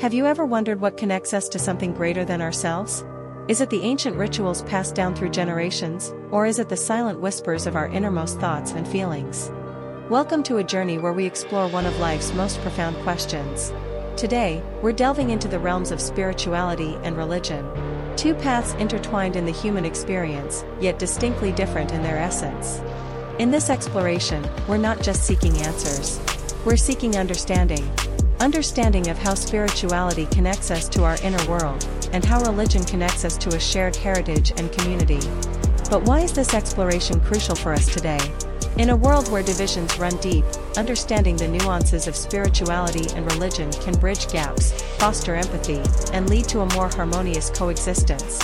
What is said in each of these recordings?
Have you ever wondered what connects us to something greater than ourselves? Is it the ancient rituals passed down through generations, or is it the silent whispers of our innermost thoughts and feelings? Welcome to a journey where we explore one of life's most profound questions. Today, we're delving into the realms of spirituality and religion. Two paths intertwined in the human experience, yet distinctly different in their essence. In this exploration, we're not just seeking answers. We're seeking understanding. Understanding of how spirituality connects us to our inner world, and how religion connects us to a shared heritage and community. But why is this exploration crucial for us today? In a world where divisions run deep, understanding the nuances of spirituality and religion can bridge gaps, foster empathy, and lead to a more harmonious coexistence.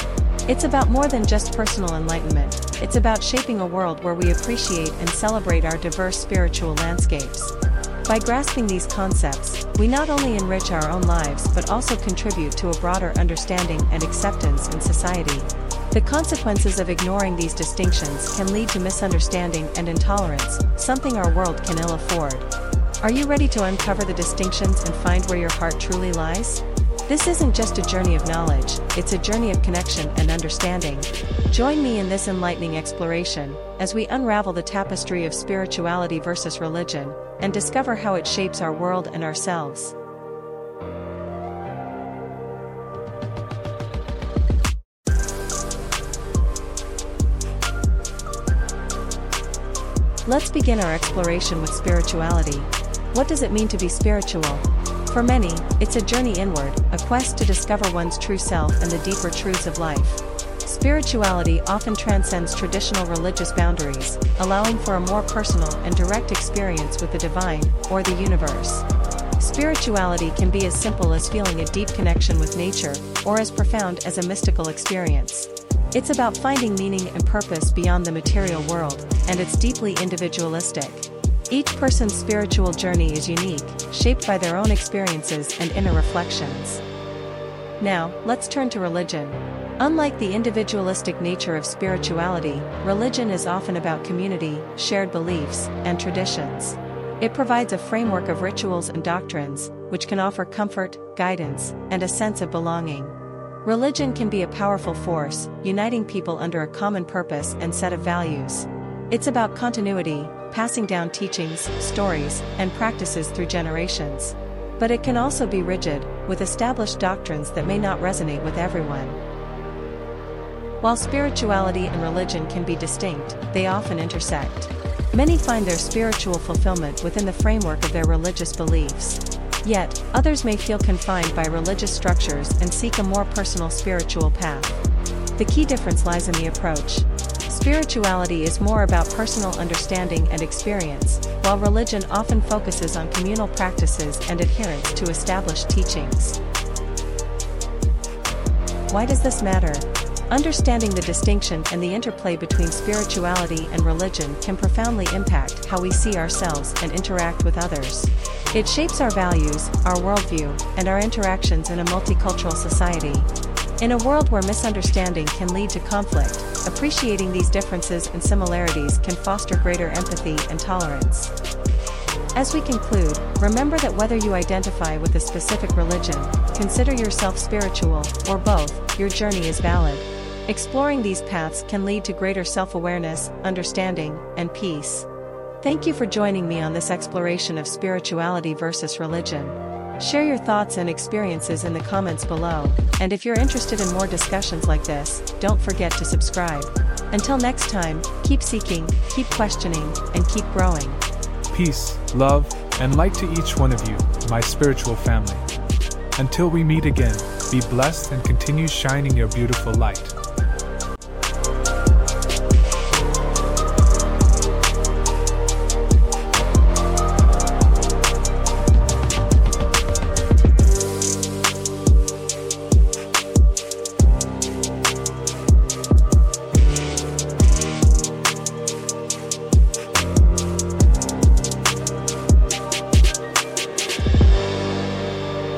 It's about more than just personal enlightenment, it's about shaping a world where we appreciate and celebrate our diverse spiritual landscapes. By grasping these concepts, we not only enrich our own lives but also contribute to a broader understanding and acceptance in society. The consequences of ignoring these distinctions can lead to misunderstanding and intolerance, something our world can ill afford. Are you ready to uncover the distinctions and find where your heart truly lies? This isn't just a journey of knowledge, it's a journey of connection and understanding. Join me in this enlightening exploration, as we unravel the tapestry of spirituality versus religion, and discover how it shapes our world and ourselves. Let's begin our exploration with spirituality. What does it mean to be spiritual? For many, it's a journey inward, a quest to discover one's true self and the deeper truths of life. Spirituality often transcends traditional religious boundaries, allowing for a more personal and direct experience with the divine, or the universe. Spirituality can be as simple as feeling a deep connection with nature, or as profound as a mystical experience. It's about finding meaning and purpose beyond the material world, and it's deeply individualistic. Each person's spiritual journey is unique, shaped by their own experiences and inner reflections. Now, let's turn to religion. Unlike the individualistic nature of spirituality, religion is often about community, shared beliefs, and traditions. It provides a framework of rituals and doctrines, which can offer comfort, guidance, and a sense of belonging. Religion can be a powerful force, uniting people under a common purpose and set of values. It's about continuity, passing down teachings, stories, and practices through generations. But it can also be rigid, with established doctrines that may not resonate with everyone. While spirituality and religion can be distinct, they often intersect. Many find their spiritual fulfillment within the framework of their religious beliefs. Yet, others may feel confined by religious structures and seek a more personal spiritual path. The key difference lies in the approach. Spirituality is more about personal understanding and experience, while religion often focuses on communal practices and adherence to established teachings. Why does this matter? Understanding the distinction and the interplay between spirituality and religion can profoundly impact how we see ourselves and interact with others. It shapes our values, our worldview, and our interactions in a multicultural society. In a world where misunderstanding can lead to conflict, appreciating these differences and similarities can foster greater empathy and tolerance. As we conclude, remember that whether you identify with a specific religion, consider yourself spiritual, or both, your journey is valid. Exploring these paths can lead to greater self awareness, understanding, and peace. Thank you for joining me on this exploration of spirituality versus religion. Share your thoughts and experiences in the comments below, and if you're interested in more discussions like this, don't forget to subscribe. Until next time, keep seeking, keep questioning, and keep growing. Peace, love, and light to each one of you, my spiritual family. Until we meet again, be blessed and continue shining your beautiful light.